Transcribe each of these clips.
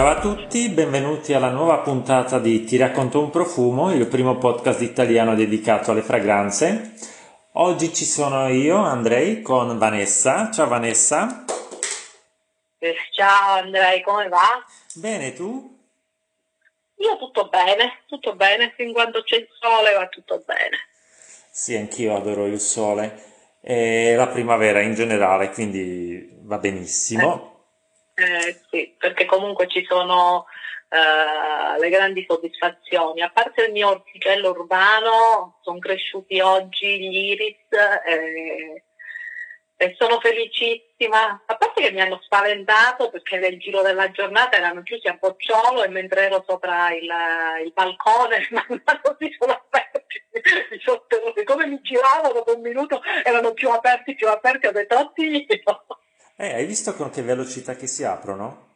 Ciao a tutti, benvenuti alla nuova puntata di Ti racconto un profumo, il primo podcast italiano dedicato alle fragranze. Oggi ci sono io, Andrei, con Vanessa. Ciao Vanessa. Eh, ciao Andrei, come va? Bene, tu? Io tutto bene, tutto bene, fin quando c'è il sole va tutto bene. Sì, anch'io adoro il sole e la primavera in generale, quindi va benissimo. Eh, eh, sì, perché comunque ci sono eh, le grandi soddisfazioni. A parte il mio orticello urbano, sono cresciuti oggi gli iris eh, e sono felicissima. A parte che mi hanno spaventato perché nel giro della giornata erano chiusi a bocciolo e mentre ero sopra il, il balcone si sono aperti. Come mi giravo dopo un minuto erano più aperti, più aperti, ho detto oddio. Eh, hai visto con che velocità che si aprono?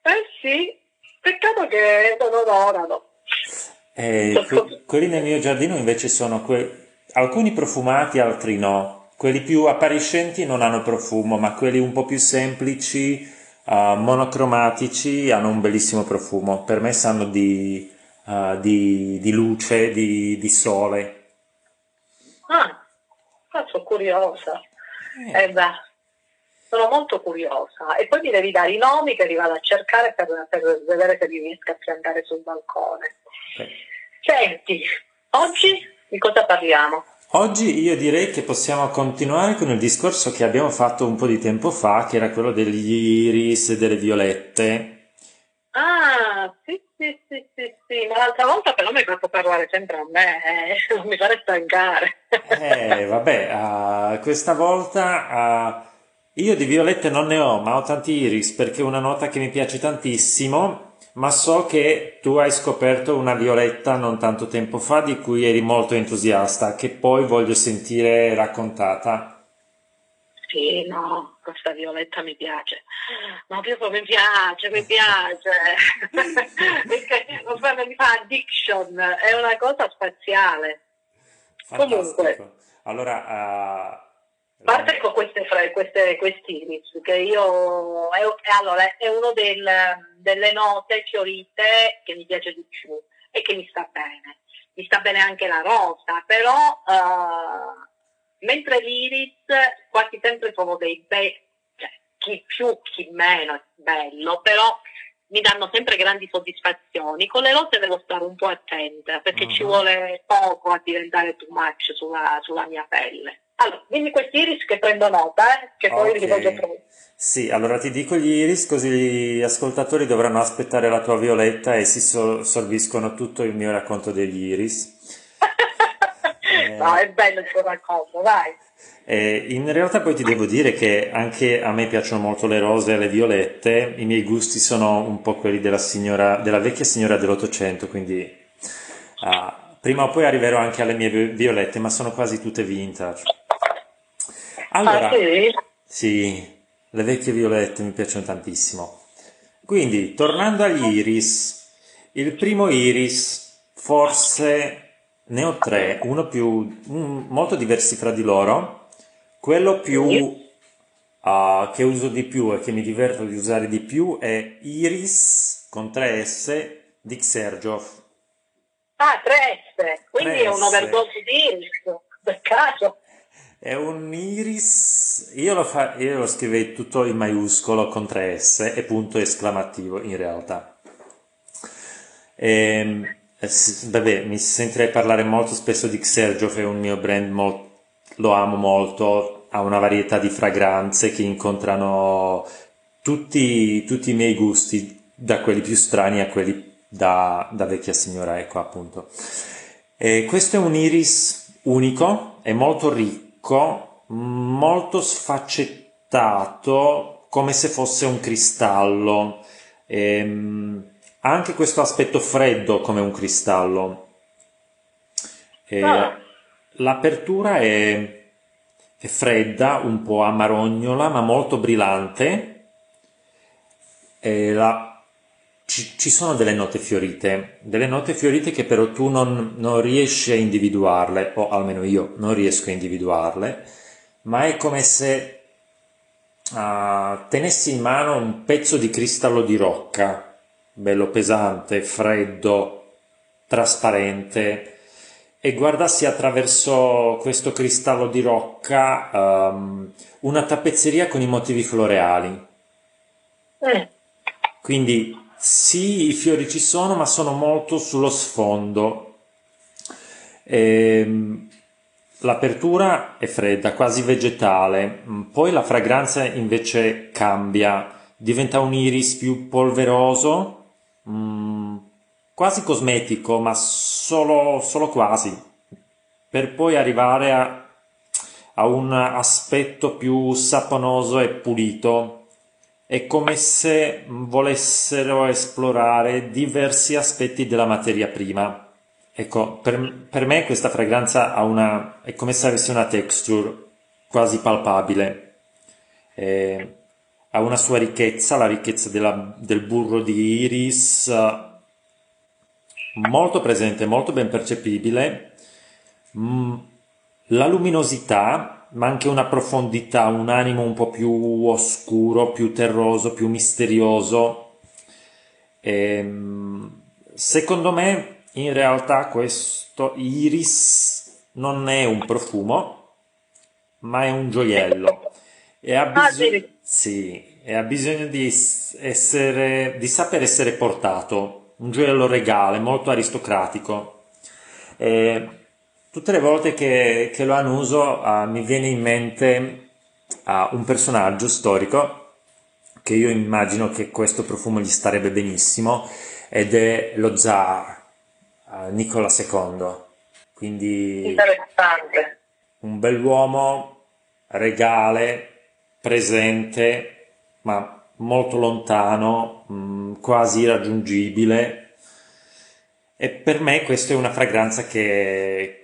Eh sì, peccato che non odorano. Eh, que- quelli nel mio giardino invece sono que- alcuni profumati, altri no. Quelli più appariscenti non hanno profumo, ma quelli un po' più semplici, uh, monocromatici, hanno un bellissimo profumo. Per me sanno di, uh, di, di luce, di, di, sole. Ah, sono curiosa. Eh. Eh sono molto curiosa e poi mi devi dare i nomi che li vado a cercare per, per vedere se li riesco a piantare sul balcone. Okay. Senti, oggi di cosa parliamo? Oggi io direi che possiamo continuare con il discorso che abbiamo fatto un po' di tempo fa, che era quello degli iris e delle violette. Ah, sì, sì, sì, sì, sì, ma l'altra volta però mi hai fatto parlare sempre a me, eh. non mi fare stancare. eh, vabbè, uh, questa volta... Uh, io di violette non ne ho, ma ho tanti iris perché è una nota che mi piace tantissimo, ma so che tu hai scoperto una violetta non tanto tempo fa di cui eri molto entusiasta, che poi voglio sentire raccontata. Sì, no, questa violetta mi piace, ma proprio mi piace, mi piace, perché mi fa addiction, è una cosa spaziale. Fantastico. Comunque. Allora, uh a parte con queste, queste, questi iris, che io è, allora, è una del, delle note fiorite che mi piace di più e che mi sta bene. Mi sta bene anche la rosa, però uh, mentre l'iris quasi sempre sono dei bei, cioè, chi più, chi meno è bello, però mi danno sempre grandi soddisfazioni. Con le rose devo stare un po' attenta perché uh-huh. ci vuole poco a diventare too much sulla, sulla mia pelle. Allora, dimmi questi iris che prendo nota, eh, che poi okay. li voglio provare. Sì, allora ti dico gli iris così gli ascoltatori dovranno aspettare la tua violetta e si so- sorbiscono tutto il mio racconto degli iris. eh... No, è bello il tuo racconto, vai. Eh, in realtà poi ti devo dire che anche a me piacciono molto le rose e le violette, i miei gusti sono un po' quelli della, signora, della vecchia signora dell'Ottocento, quindi uh, prima o poi arriverò anche alle mie violette, ma sono quasi tutte vintage. Allora, ah, sì? le vecchie violette mi piacciono tantissimo. Quindi, tornando agli iris, il primo iris, forse ne ho tre, uno più, un, molto diversi fra di loro. Quello più uh, che uso di più e che mi diverto di usare di più è Iris con 3S di Xergiov. Ah, 3S, quindi 3S. è un overdose di Iris, per caso. È un iris, io lo, fa, io lo scrivei tutto in maiuscolo con 3S e punto esclamativo in realtà. E, ehm, eh, vabbè, mi sentirei parlare molto spesso di Xergio, che è un mio brand, mo, lo amo molto, ha una varietà di fragranze che incontrano tutti, tutti i miei gusti, da quelli più strani a quelli da, da vecchia signora, ecco appunto. E questo è un iris unico, è molto ricco ricco, molto sfaccettato, come se fosse un cristallo. Ehm, anche questo aspetto freddo come un cristallo. E ah. L'apertura è, è fredda, un po' amarognola, ma molto brillante. E la, ci, ci, sono delle note fiorite, delle note fiorite che però tu non, non, riesci a individuarle, o almeno io non riesco a individuarle, ma è come se uh, tenessi in mano un pezzo di cristallo di rocca, bello pesante, freddo, trasparente e guardassi attraverso questo cristallo di rocca um, una tappezzeria con i motivi floreali. Mm. Quindi sì, i fiori ci sono, ma sono molto sullo sfondo. Ehm, l'apertura è fredda, quasi vegetale, mm, poi la fragranza invece cambia, diventa un iris più polveroso, mm, quasi cosmetico, ma solo, solo quasi, per poi arrivare a, a un aspetto più saponoso e pulito è come se volessero esplorare diversi aspetti della materia prima. Ecco, per, per me questa fragranza ha una, è come se avesse una texture quasi palpabile. Eh, ha una sua ricchezza, la ricchezza della, del burro di iris, molto presente, molto ben percepibile. Mm, la luminosità ma anche una profondità, un animo un po' più oscuro, più terroso, più misterioso. E, ehm, secondo me, in realtà, questo iris non è un profumo, ma è un gioiello. E ha ah, bisogno, sì, e ha bisogno di, essere, di saper essere portato. Un gioiello regale, molto aristocratico. E Tutte le volte che, che lo annuso uh, mi viene in mente uh, un personaggio storico che io immagino che questo profumo gli starebbe benissimo ed è lo zar uh, Nicola II. Quindi un bell'uomo regale, presente, ma molto lontano, mh, mm, quasi irraggiungibile. E per me questa è una fragranza che,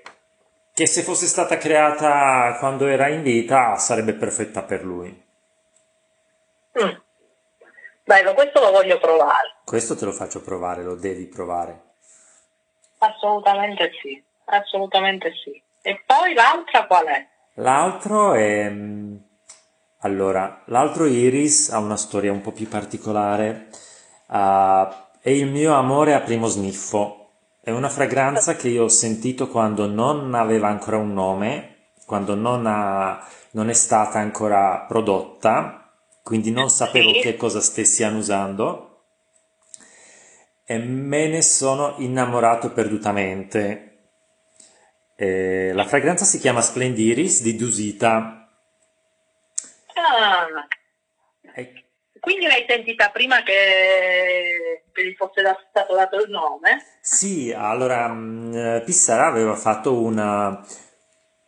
che se fosse stata creata quando era in vita sarebbe perfetta per lui. Mm. Ma questo lo voglio provare. Questo te lo faccio provare, lo devi provare. Assolutamente sì, assolutamente sì. E poi l'altra qual è? L'altro è... Mm, allora, l'altro Iris ha una storia un po' più particolare. Uh, è il mio amore a primo sniffo. È una fragranza che io ho sentito quando non aveva ancora un nome, quando non, ha, non è stata ancora prodotta, quindi non sapevo sì. che cosa stessi annusando e me ne sono innamorato perdutamente. Eh, la fragranza si chiama Splendiris di Dusita. Ah. Quindi l'hai sentita prima che, che gli fosse stato dato il nome? Sì, allora mm, Pissarà aveva fatto una,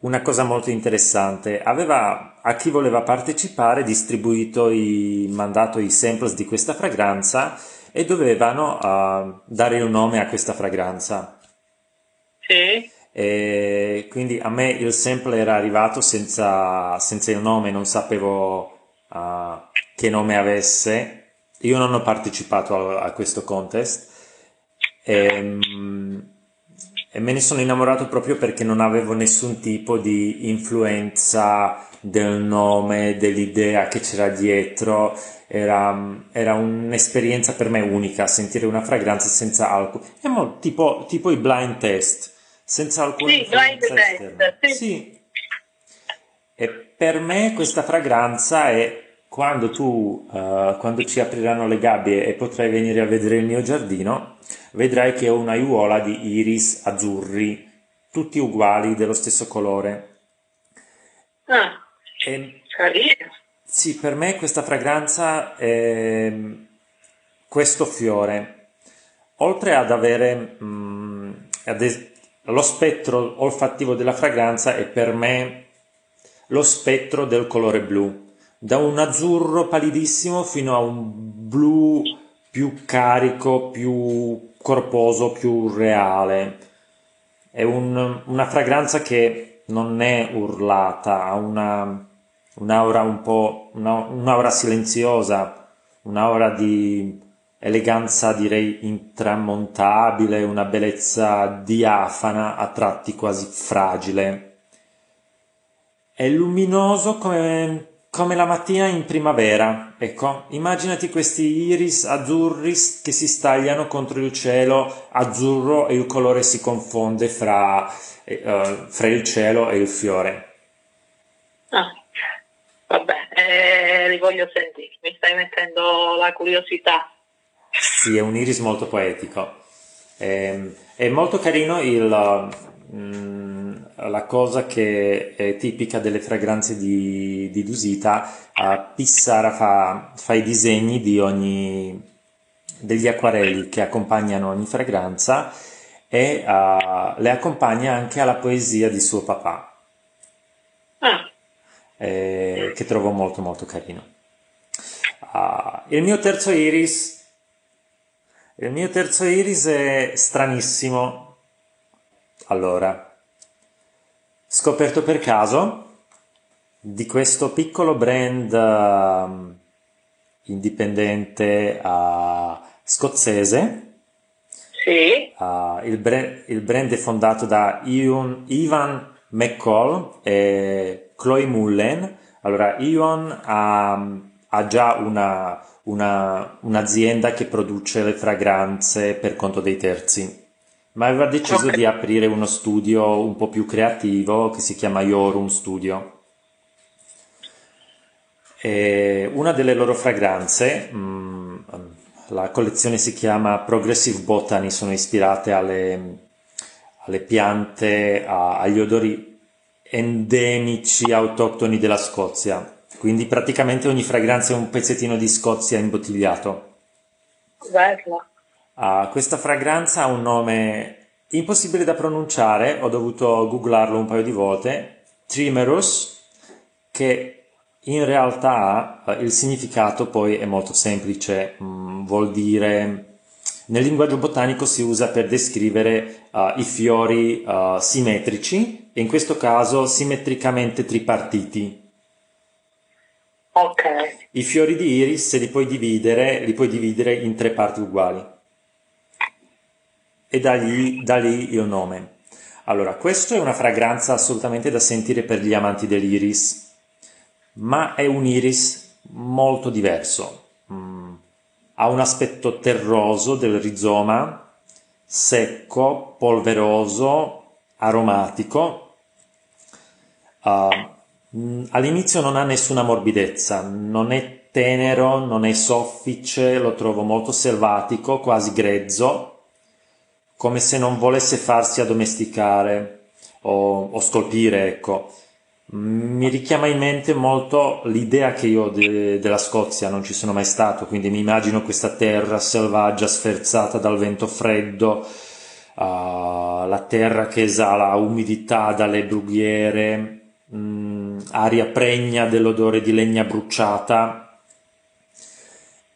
una cosa molto interessante. Aveva a chi voleva partecipare distribuito i, mandato i samples di questa fragranza e dovevano uh, dare un nome a questa fragranza. Sì. E quindi a me il sample era arrivato senza, senza il nome, non sapevo uh, che nome avesse. Io non ho partecipato a, a questo contest e, ehm, e, me ne sono innamorato proprio perché non avevo nessun tipo di influenza del nome, dell'idea che c'era dietro. Era, era un'esperienza per me unica sentire una fragranza senza alcol. È mo, tipo, tipo i blind test, senza alcun sì, blind test, sì. sì. E per me questa fragranza è quando tu, uh, quando ci apriranno le gabbie e potrai venire a vedere il mio giardino, vedrai che ho una aiuola di iris azzurri, tutti uguali, dello stesso colore. Ah, e, carino. Sì, per me questa fragranza è questo fiore. Oltre ad avere mh, mm, ad es- lo spettro olfattivo della fragranza è per me lo spettro del colore blu da un azzurro pallidissimo fino a un blu più carico, più corposo, più reale. È un, una fragranza che non è urlata, ha una, un'aura un po', una, un'aura silenziosa, un'aura di eleganza direi intramontabile, una bellezza diafana, a tratti quasi fragile. È luminoso come come la mattina in primavera, ecco, immaginati questi iris azzurri che si stagliano contro il cielo azzurro e il colore si confonde fra, uh, fra il cielo e il fiore. Ah, vabbè, eh, li voglio sentire, mi stai mettendo la curiosità. Sì, è un iris molto poetico. È, ehm, è molto carino il... Mm, la cosa che è tipica delle fragranze di, di Dusita, uh, Pissara fa, fa, i disegni di ogni, degli acquarelli che accompagnano ogni fragranza e uh, le accompagna anche alla poesia di suo papà, ah. eh, che trovo molto molto carino. Uh, il mio terzo iris il mio terzo iris è stranissimo. Allora, scoperto per caso di questo piccolo brand uh, indipendente uh, scozzese. Sì. Uh, il, bre- il, brand è fondato da Ian, Ivan McCall e Chloe Mullen. Allora, Ivan ha, ha già una, una, un'azienda che produce le fragranze per conto dei terzi ma aveva deciso okay. di aprire uno studio un po' più creativo che si chiama Iorum Studio. E una delle loro fragranze, mh, mm, la collezione si chiama Progressive Botany, sono ispirate alle, alle piante, a, agli odori endemici autoctoni della Scozia. Quindi praticamente ogni fragranza è un pezzettino di Scozia imbottigliato. Bello. Uh, questa fragranza ha un nome impossibile da pronunciare, ho dovuto googlarlo un paio di volte, Trimerus, che in realtà uh, il significato poi è molto semplice, mm, vuol dire nel linguaggio botanico si usa per descrivere uh, i fiori uh, simmetrici e in questo caso simmetricamente tripartiti. Ok. I fiori di iris se li puoi dividere, li puoi dividere in tre parti uguali e da lì, da lì il nome. Allora, questo è una fragranza assolutamente da sentire per gli amanti dell'iris, ma è un iris molto diverso. Mm. Ha un aspetto terroso del rizoma, secco, polveroso, aromatico. Uh, all'inizio non ha nessuna morbidezza, non è tenero, non è soffice, lo trovo molto selvatico, quasi grezzo come se non volesse farsi addomesticare o, o scolpire, ecco. Mi richiama in mente molto l'idea che io de, della Scozia non ci sono mai stato, quindi mi immagino questa terra selvaggia sferzata dal vento freddo, uh, la terra che esala umidità dalle brughiere, mh, mm, aria pregna dell'odore di legna bruciata.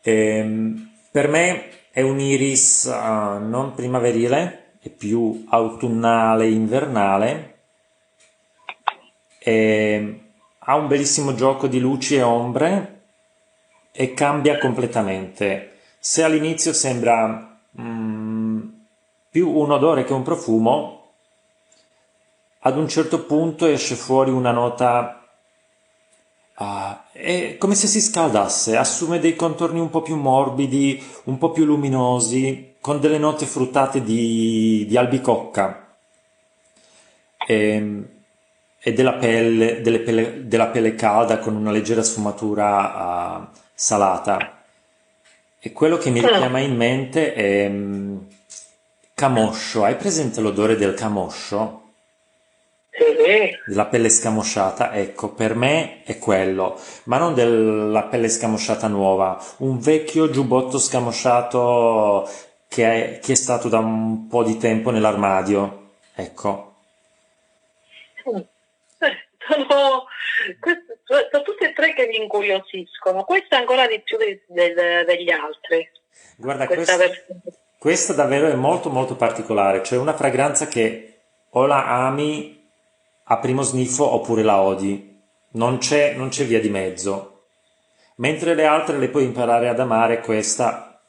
E, ehm, per me è un iris uh, non primaverile, è più autunnale, invernale. E ha un bellissimo gioco di luci e ombre e cambia completamente. Se all'inizio sembra mm, più un odore che un profumo, ad un certo punto esce fuori una nota Uh, è come se si scaldasse, assume dei contorni un po' più morbidi, un po' più luminosi, con delle note fruttate di, di albicocca e, ehm, e della, pelle, pelle, della, pelle, calda con una leggera sfumatura uh, salata. E quello che mi richiama in mente è um, camoscio. Hai presente l'odore del camoscio? Della pelle scamosciata, ecco, per me è quello, ma non della pelle scamosciata nuova, un vecchio giubbotto scamosciato che è, che è stato da un po' di tempo nell'armadio, ecco. Sono, sono tutte e tre che mi incuriosiscono, questa ancora di più de, de, degli altri. Guarda, questa, questa, questa davvero è molto molto particolare, cioè una fragranza che o la ami a primo sniffo oppure la odi. Non c'è, non c'è via di mezzo. Mentre le altre le puoi imparare ad amare, questa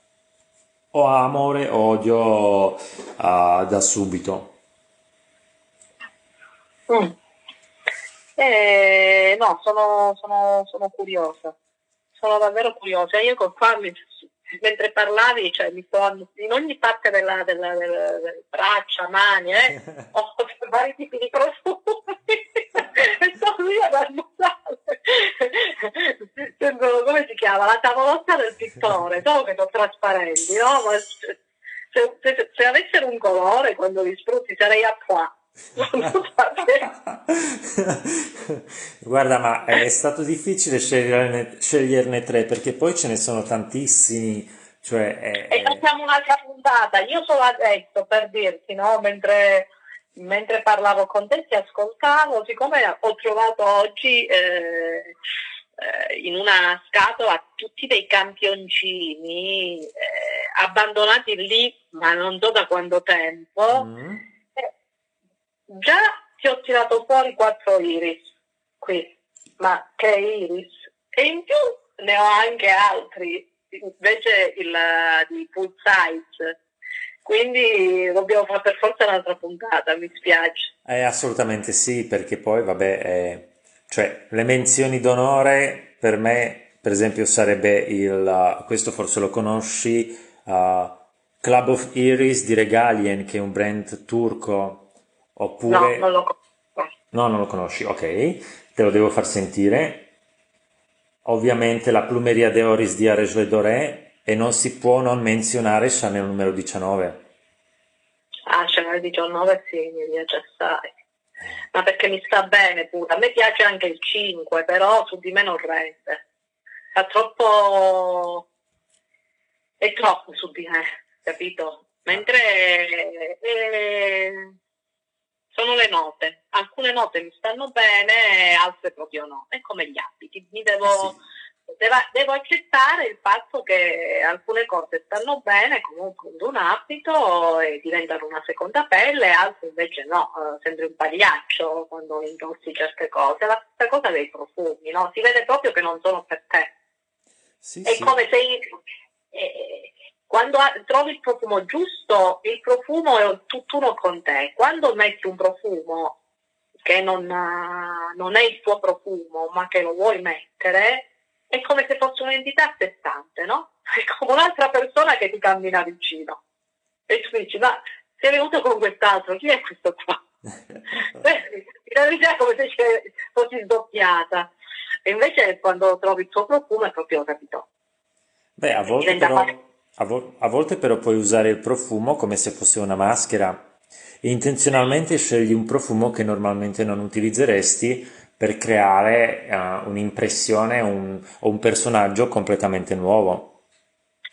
o amore o odio uh, da subito. Mm. Eh, no, sono, sono, sono curiosa, sono davvero curiosa. Io con mi, mentre parlavi, cioè, mi sto in ogni parte della, della, della, delle braccia, mani, eh, ho vari tipi di profumi e sto lì ad almorzare. come si chiama? La tavolotta del pittore, solo che sono trasparenti, no? Ma se, se, se, avessero un colore quando li spruti sarei a qua. Guarda, ma è stato difficile sceglierne, sceglierne, tre perché poi ce ne sono tantissimi. Cioè, è, e facciamo un'altra puntata. Io solo adesso per dirti, no? Mentre, mentre parlavo con te, ti ascoltavo, siccome ho trovato oggi eh, eh, in una scatola tutti dei campioncini eh, abbandonati lì, ma non so da quanto tempo. Mm già ti ho tirato fuori quattro iris qui, ma che iris? E in più ne ho anche altri, invece il, di full size. Quindi dobbiamo fare per forza un'altra puntata, mi spiace. Eh, assolutamente sì, perché poi, vabbè, eh, cioè, le menzioni d'onore per me, per esempio, sarebbe il, questo forse lo conosci, uh, Club of Iris di Regalien, che è un brand turco Oppure... No, non lo conosco. No, non lo conosci, ok, te lo devo far sentire. Ovviamente la plumeria de Oris di Arejle Doré e non si può non menzionare Chanel numero 19. Ah, Chanel 19 sì, mi piace assai. Ma perché mi sta bene pure. A me piace anche il 5, però su di me non rende. È troppo... è troppo su di me, capito? Mentre... Eh, sono le note. Alcune note mi stanno bene, altre proprio no. È come gli abiti. Mi devo, sì. devo, devo accettare il fatto che alcune cose stanno bene, comunque un abito e diventano una seconda pelle, altre invece no, uh, sembri un pagliaccio quando indossi certe cose. La stessa cosa dei profumi, no? Si vede proprio che non sono per te. Sì, è sì. come se... Eh, quando trovi il profumo giusto, il profumo è tutt'uno con te. Quando metti un profumo che non, non, è il tuo profumo, ma che lo vuoi mettere, è come se fosse un'entità a sé stante, no? È come un'altra persona che ti cammina vicino. E tu dici, ma sei venuto con quest'altro, chi è questo qua? In realtà è come se fossi sdoppiata. E invece quando trovi il tuo profumo è proprio capito. Beh, a volte però... A, vo- a volte però puoi usare il profumo come se fosse una maschera e intenzionalmente scegli un profumo che normalmente non utilizzeresti per creare uh, un'impressione un, o un personaggio completamente nuovo.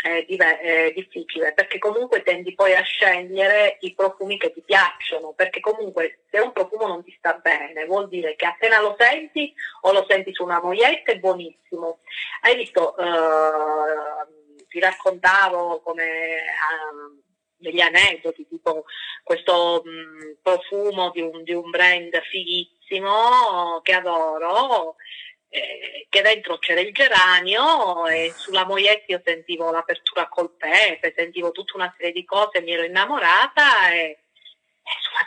È, è, difficile perché comunque tendi poi a scegliere i profumi che ti piacciono perché comunque se un profumo non ti sta bene vuol dire che appena lo senti o lo senti su una moglietta è buonissimo hai visto uh, ti raccontavo come uh, degli aneddoti, tipo questo mh, profumo di un, di un, brand fighissimo che adoro, eh, che dentro c'era il geranio e sulla moglietta io sentivo l'apertura col pepe, sentivo tutta una serie di cose, mi ero innamorata e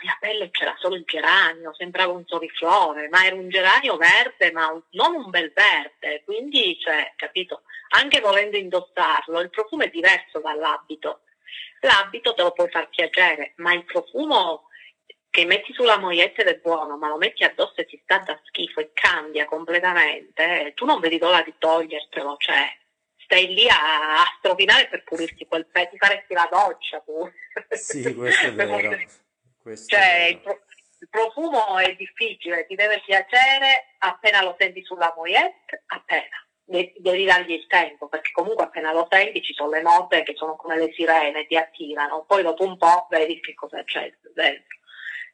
mia pelle c'era solo il geranio, sembrava un soliflore, ma era un geranio verde, ma un, non un bel verde, quindi, cioè, capito, anche volendo indossarlo, il profumo è diverso dall'abito. L'abito te lo puoi far piacere, ma il profumo che metti sulla moglietta ed è buono, ma lo metti addosso e ti sta da schifo e cambia completamente, eh, tu non vedi l'ora di togliertelo, cioè stai lì a, a strofinare per pulirti quel pezzo, ti faresti la doccia tu. Sì, questo è vero. Questo cioè, il, pro- il, profumo è difficile, ti deve piacere appena lo senti sulla mogliette, appena. Devi dargli il tempo, perché comunque appena lo senti ci sono le note che sono come le sirene, ti attirano, poi dopo un po' vedi che cosa c'è dentro.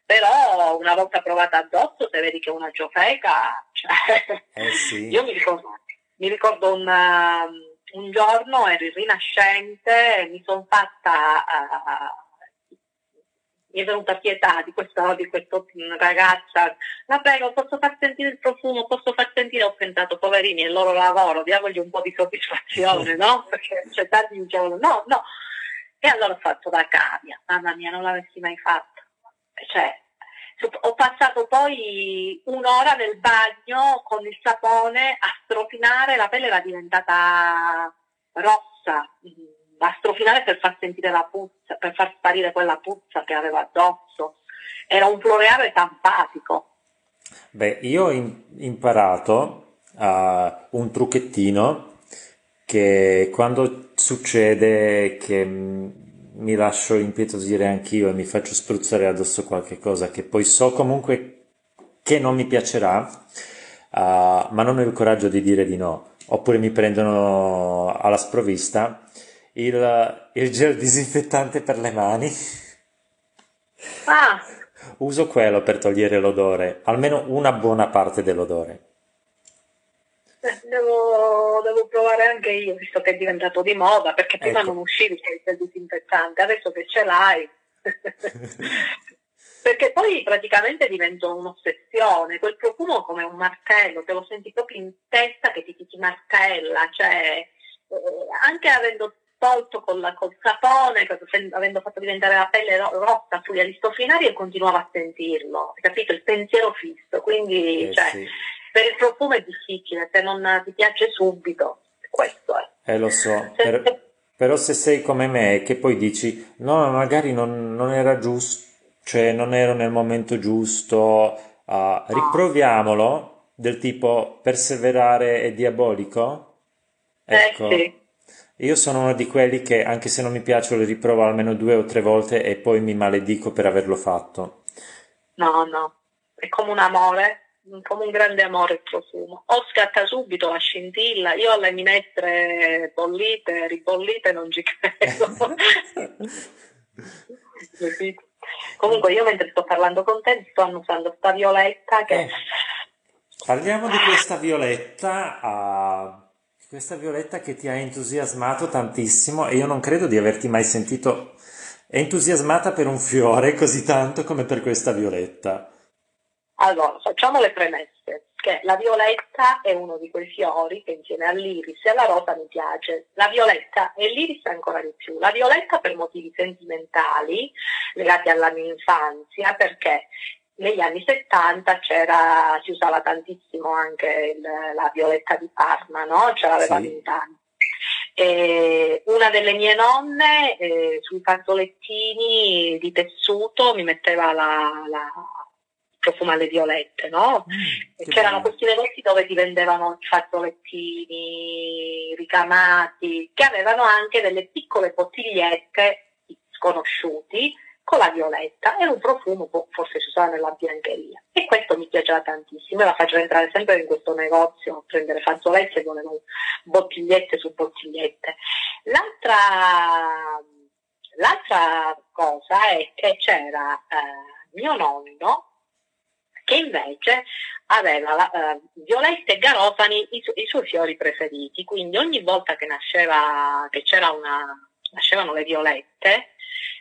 Però una volta provata addosso, se vedi che è una giofeca, cioè, eh sì. io mi ricordo, mi ricordo un, um, un giorno ero rinascente, mi sono fatta uh, mi è venuta pietà di questa, di questa ragazza, la prego, posso far sentire il profumo, posso far sentire, ho pensato, poverini, è il loro lavoro, diamogli un po' di soddisfazione, no? Perché c'è tanti dicevano no, no. E allora ho fatto la cavia, mamma mia, non l'avessi mai fatto. Cioè, ho passato poi un'ora nel bagno con il sapone a strofinare, la pelle era diventata rossa, mm, a strofinare per far sentire la puzza, per far sparire quella puzza che aveva addosso. Era un floreale simpatico. Beh, io ho imparato uh, un trucchettino che quando succede che mi lascio impietosire anch'io e mi faccio spruzzare addosso qualche cosa che poi so comunque che non mi piacerà, uh, ma non ho il coraggio di dire di no, oppure mi prendono alla sprovvista, il, il gel disinfettante per le mani. Ah. Uso quello per togliere l'odore, almeno una buona parte dell'odore. Devo, devo, provare anche io, visto che è diventato di moda, perché prima ecco. non uscivi il disinfettante, adesso che ce l'hai. perché poi praticamente diventa un'ossessione, quel profumo come un martello, te lo senti proprio in testa che ti, ti, ti martella, cioè eh, anche avendo tolto col, col sapone, avendo fatto diventare la pelle rossa sugli aristofinari e continuavo a sentirlo, capito? Il pensiero fisso, quindi eh, cioè, sì per il profumo è difficile, se non ti piace subito, questo è. Eh lo so, per, però se sei come me che poi dici no, magari non, non era giusto, cioè non ero nel momento giusto, uh, riproviamolo, del tipo perseverare è diabolico? Eh, ecco. Eh sì. Io sono uno di quelli che anche se non mi piace lo riprovo almeno due o tre volte e poi mi maledico per averlo fatto. No, no, è come un amore come un grande amore il profumo. O scatta subito la scintilla, io alle minestre bollite, ribollite non ci credo. Comunque io mentre sto parlando con te sto annusando sta violetta che... Eh, parliamo di questa violetta, uh, questa violetta che ti ha entusiasmato tantissimo e io non credo di averti mai sentito entusiasmata per un fiore così tanto come per questa violetta. Allora, facciamo le premesse, che la violetta è uno di quei fiori che insieme all'iris e alla rosa mi piace. La violetta e l'iris ancora di più. La violetta per motivi sentimentali legati alla mia infanzia, perché negli anni 70 c'era, si usava tantissimo anche il, la violetta di Parma, no? Ce l'avevano sì. in tanti. E una delle mie nonne eh, sui fazzolettini di tessuto mi metteva la, la profuma alle violette, no? Mm, C'erano bello. questi negozi dove ti vendevano fazzolettini ricamati, che avevano anche delle piccole bottigliette sconosciuti con la violetta, era un profumo, boh, forse si usava nella biancheria. E questo mi piaceva tantissimo, la faccio entrare sempre in questo negozio a prendere fazzoletti e volevo bottigliette su bottigliette. L'altra, l'altra cosa è che c'era eh, mio nonno che invece aveva la, uh, violette e garofani i, su- i, suoi fiori preferiti, quindi ogni volta che nasceva, che c'era una, nascevano le violette,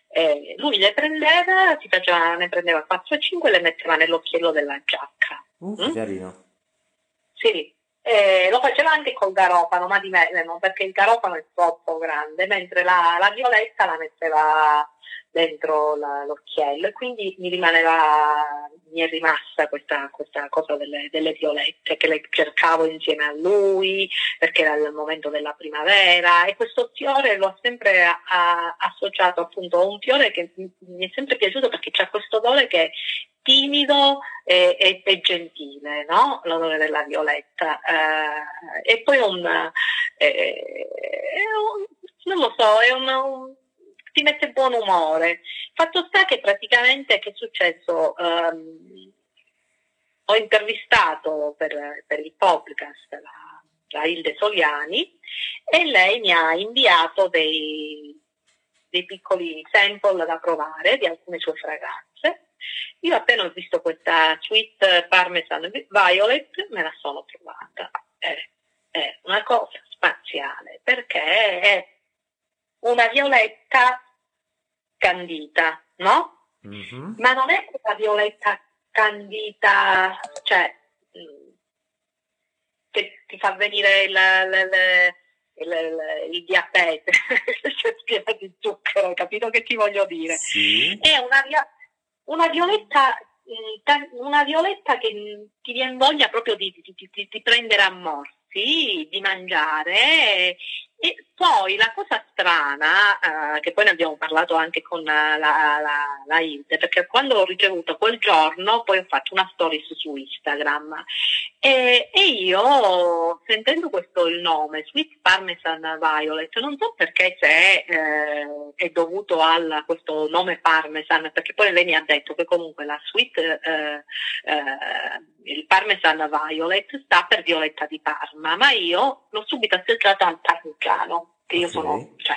eh, lui le prendeva, faceva, ne prendeva 4 o 5 e le metteva nell'occhiello della giacca. Uh, mm? Carino. Sì, eh, lo faceva anche col garofano, ma di meno, perché il garofano è troppo grande, mentre la, la violetta la metteva dentro la, l'occhiello e quindi mi rimaneva, mi è rimasta questa, questa cosa delle, delle, violette che le cercavo insieme a lui perché era il momento della primavera e questo fiore l'ho sempre a, a, associato appunto a un fiore che mi è sempre piaciuto perché c'ha questo odore che timido e, e, e gentile, no? l'odore della violetta eh, e poi un, eh, un, non lo so, è un, un ti mette buon umore. Fatto sta che praticamente che è successo? Um, ho intervistato per, per il podcast la, la Hilde Soliani e lei mi ha inviato dei, dei piccoli sample da provare di alcune sue fragranze. Io appena ho visto questa Sweet Parmesan Violet me la sono trovata. È, è una cosa spaziale perché è una violetta candita, no? Mm-hmm. Ma non è quella violetta candita, cioè, mm, che ti fa venire il, il, il, il diabete, piena di zucchero, capito che ti voglio dire? Sì. È una, una violetta una violetta che ti viene voglia proprio di, di, di, di prendere a morsi, di mangiare. E poi la cosa strana, eh, che poi ne abbiamo parlato anche con la, la, la, Ilde, perché quando l'ho ricevuto quel giorno poi ho fatto una stories su Instagram. E, e io sentendo questo il nome, Sweet Parmesan Violet, non so perché se eh, è dovuto a questo nome Parmesan, perché poi lei mi ha detto che comunque la Sweet, eh, eh, il Parmesan Violet sta per Violetta di Parma, ma io l'ho subito associato al parmigiano, che io sono, cioè,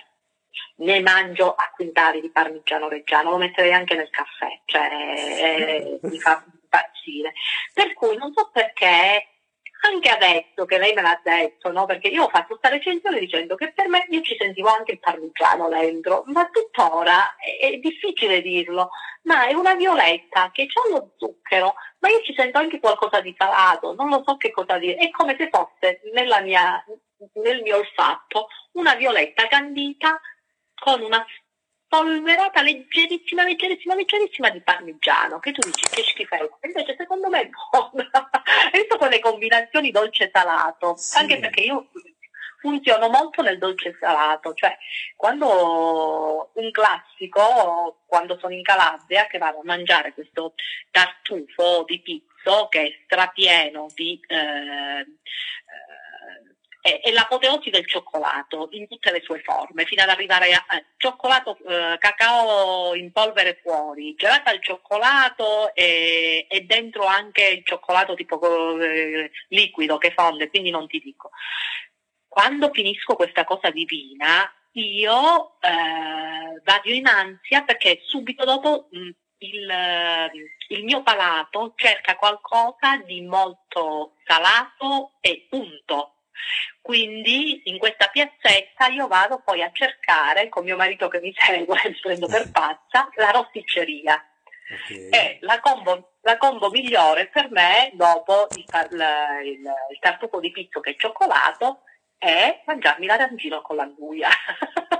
ne mangio a quintali di parmigiano reggiano, lo metterei anche nel caffè, cioè eh, mi fa impazzire. Per cui non so perché, anche adesso che lei me l'ha detto, no? perché io ho fatto questa recensione dicendo che per me io ci sentivo anche il parmigiano dentro, ma tuttora è, è difficile dirlo, ma è una violetta che ha lo zucchero, ma io ci sento anche qualcosa di salato, non lo so che cosa dire, è come se fosse nella mia nel mio olfatto una violetta candita con una polverata leggerissima, leggerissima, leggerissima di parmigiano, che tu dici che schifezza, invece secondo me è buona. Visto con le combinazioni dolce-salato, sì. anche perché io funziono molto nel dolce salato, cioè quando un classico, quando sono in Calabria, che vado a mangiare questo tartufo di pizzo che è strapieno di eh, è, è, l'apoteosi del cioccolato in tutte le sue forme, fino ad arrivare a, a cioccolato, eh, cacao in polvere fuori, gelato al cioccolato e, e, dentro anche il cioccolato tipo eh, liquido che fonde, quindi non ti dico. Quando finisco questa cosa divina, io eh, vado in ansia perché subito dopo mh, il, il, mio palato cerca qualcosa di molto salato e unto. Quindi in questa piazzetta io vado poi a cercare, con mio marito che mi segue, mi prendo per pazza, la rosticceria. Okay. È la combo, la combo, migliore per me dopo il, il, il, il tartufo di pizzo che è cioccolato è mangiarmi l'arancino con l'anguia.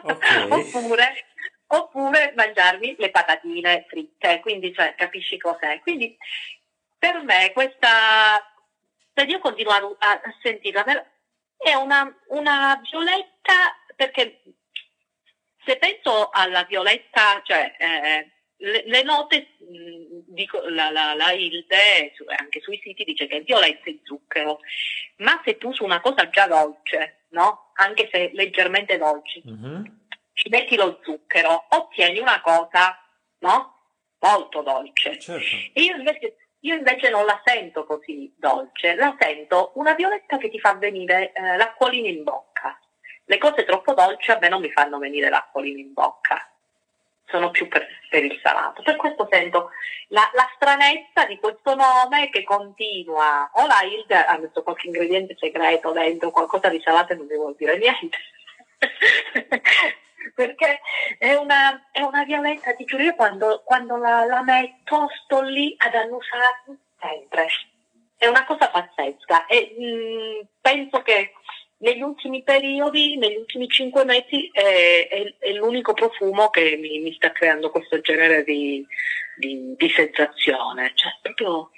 Okay. oppure, oppure mangiarmi le patatine fritte, quindi cioè, capisci cos'è. Quindi per me questa, se io continuo a, a sentirla, è una, una violetta perché se penso alla violetta, cioè eh, le, le, note, dico, la, la, la Hilde anche sui siti dice che è violetta e zucchero, ma se tu su una cosa già dolce, no? anche se leggermente dolce, mm-hmm. ci metti lo zucchero, ottieni una cosa no? molto dolce. Certo. E io invece io invece non la sento così dolce, la sento una violetta che ti fa venire eh, l'acquolina in bocca. Le cose troppo dolci a me non mi fanno venire l'acquolina in bocca, sono più per, per il salato. Per questo sento la, la, stranezza di questo nome che continua. O la Hilda ha messo qualche ingrediente segreto dentro, qualcosa di salato e non mi vuol dire niente. perché è una, è una violenta, ti giuro, quando, quando la, la, metto sto lì ad annusarmi sempre. È una cosa pazzesca e mh, mm, penso che negli ultimi periodi, negli ultimi cinque mesi, è, è, è l'unico profumo che mi, mi, sta creando questo genere di, di, di sensazione. Cioè, proprio...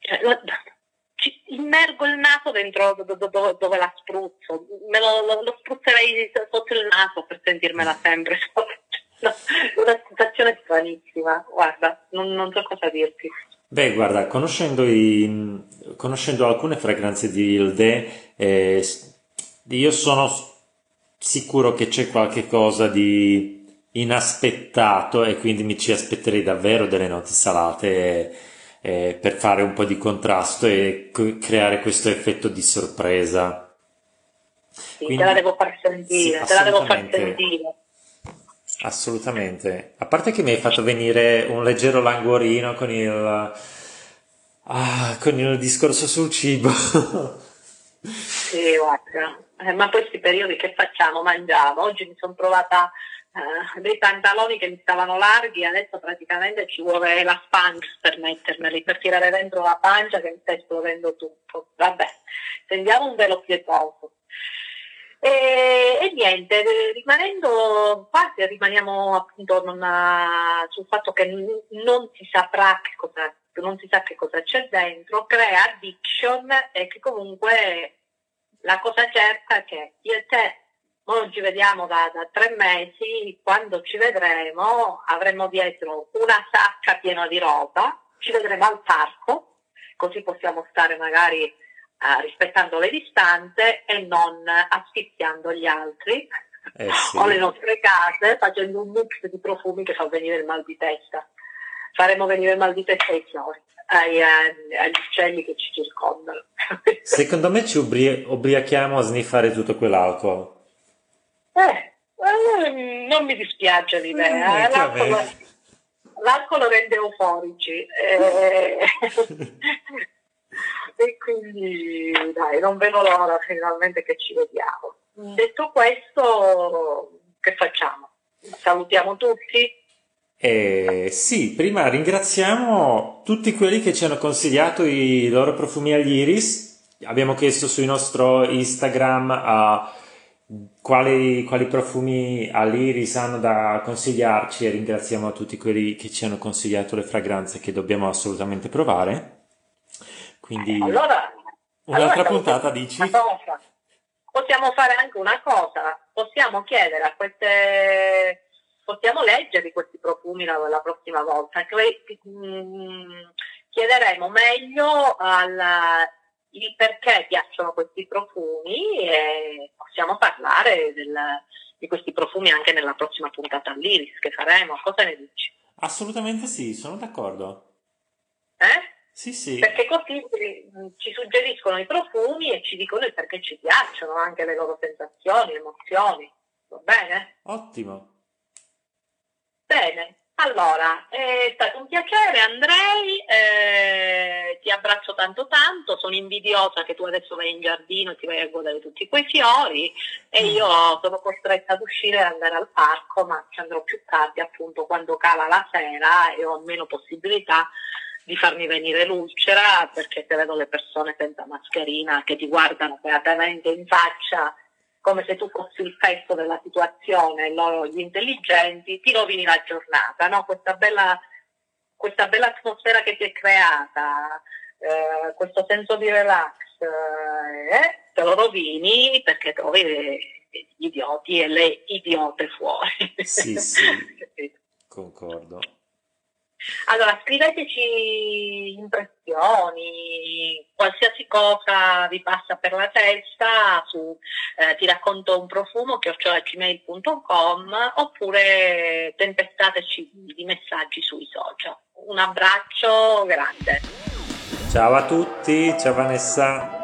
Cioè, immergo il naso dentro dove, dove la spruzzo, me lo, lo, lo, spruzzerei sotto il naso per sentirmela sempre. una sensazione stranissima, guarda, non, non, so cosa dirti. Beh, guarda, conoscendo, i, conoscendo alcune fragranze di Hilde, eh, io sono sicuro che c'è qualche cosa di inaspettato e quindi mi ci aspetterei davvero delle note salate eh, per fare un po' di contrasto e co- creare questo effetto di sorpresa. Sì, Quindi, te la devo far sentire, sì, te la devo far sentire. Assolutamente. A parte che mi hai fatto venire un leggero languorino con il, ah, con il discorso sul cibo. sì, guarda. Eh, ma questi periodi che facciamo? Mangiamo. Oggi mi sono trovata eh, dei pantaloni che mi stavano larghi, adesso praticamente ci vuole la spanx per mettermeli, per tirare dentro la pancia che mi sta esplodendo tutto. Vabbè, tendiamo un velo pietoso. E, e, niente, rimanendo qua, rimaniamo appunto non, sul fatto che non si saprà che cosa, non si sa che cosa c'è dentro, crea addiction e che comunque la cosa certa è che io e te non ci vediamo da, da tre mesi, quando ci vedremo avremo dietro una sacca piena di roba, ci vedremo al parco, così possiamo stare magari uh, rispettando le distanze e non asfissiando gli altri eh sì. o le nostre case facendo un mix di profumi che fa venire il mal di testa. Faremo venire il mal di testa ai fiori, ai, ai, agli uccelli che ci circondano. Secondo me ci ubri- ubriachiamo a sniffare tutto quell'alcol. Eh, eh, non mi dispiace l'idea. Eh, l'alcol, l'alcol rende euforici. Eh, e quindi dai, non vedo l'ora finalmente che ci vediamo. Mm. Detto questo, che facciamo? Salutiamo tutti? Eh, sì, prima ringraziamo tutti quelli che ci hanno consigliato i loro profumi agli iris. Abbiamo chiesto sul nostro Instagram uh, quali, quali, profumi all'iris hanno da consigliarci e ringraziamo tutti quelli che ci hanno consigliato le fragranze che dobbiamo assolutamente provare. Quindi allora, un'altra allora, puntata dici? Possiamo fare anche una cosa, possiamo chiedere a queste, possiamo leggere questi profumi la, la prossima volta, mh, chiederemo meglio al, il perché piacciono questi profumi e possiamo parlare del, di questi profumi anche nella prossima puntata all'Iris che faremo. Cosa ne dici? Assolutamente sì, sono d'accordo. Eh? Sì, sì. Perché così ci suggeriscono i profumi e ci dicono il perché ci piacciono, anche le loro sensazioni, emozioni. Va bene? Ottimo. Bene, allora, è stato un piacere Andrei, eh, ti abbraccio tanto tanto, sono invidiosa che tu adesso vai in giardino e ti vai a godere tutti quei fiori e mm. io sono costretta ad uscire e andare al parco, ma ci andrò più tardi appunto quando cala la sera e ho meno possibilità di farmi venire l'ulcera perché se vedo le persone senza mascherina che ti guardano beatamente in faccia come se tu fossi il festo della situazione, loro gli intelligenti, ti rovini la giornata, no? questa, bella, questa bella atmosfera che si è creata, eh, questo senso di relax, eh, te lo rovini perché trovi gli idioti e le idiote fuori. Sì, sì, concordo. Allora, scriveteci impressioni, qualsiasi cosa vi passa per la testa su eh, ti racconto un profumo chiocciolagmail.com oppure tempestateci di messaggi sui social. Un abbraccio grande. Ciao a tutti, ciao Vanessa.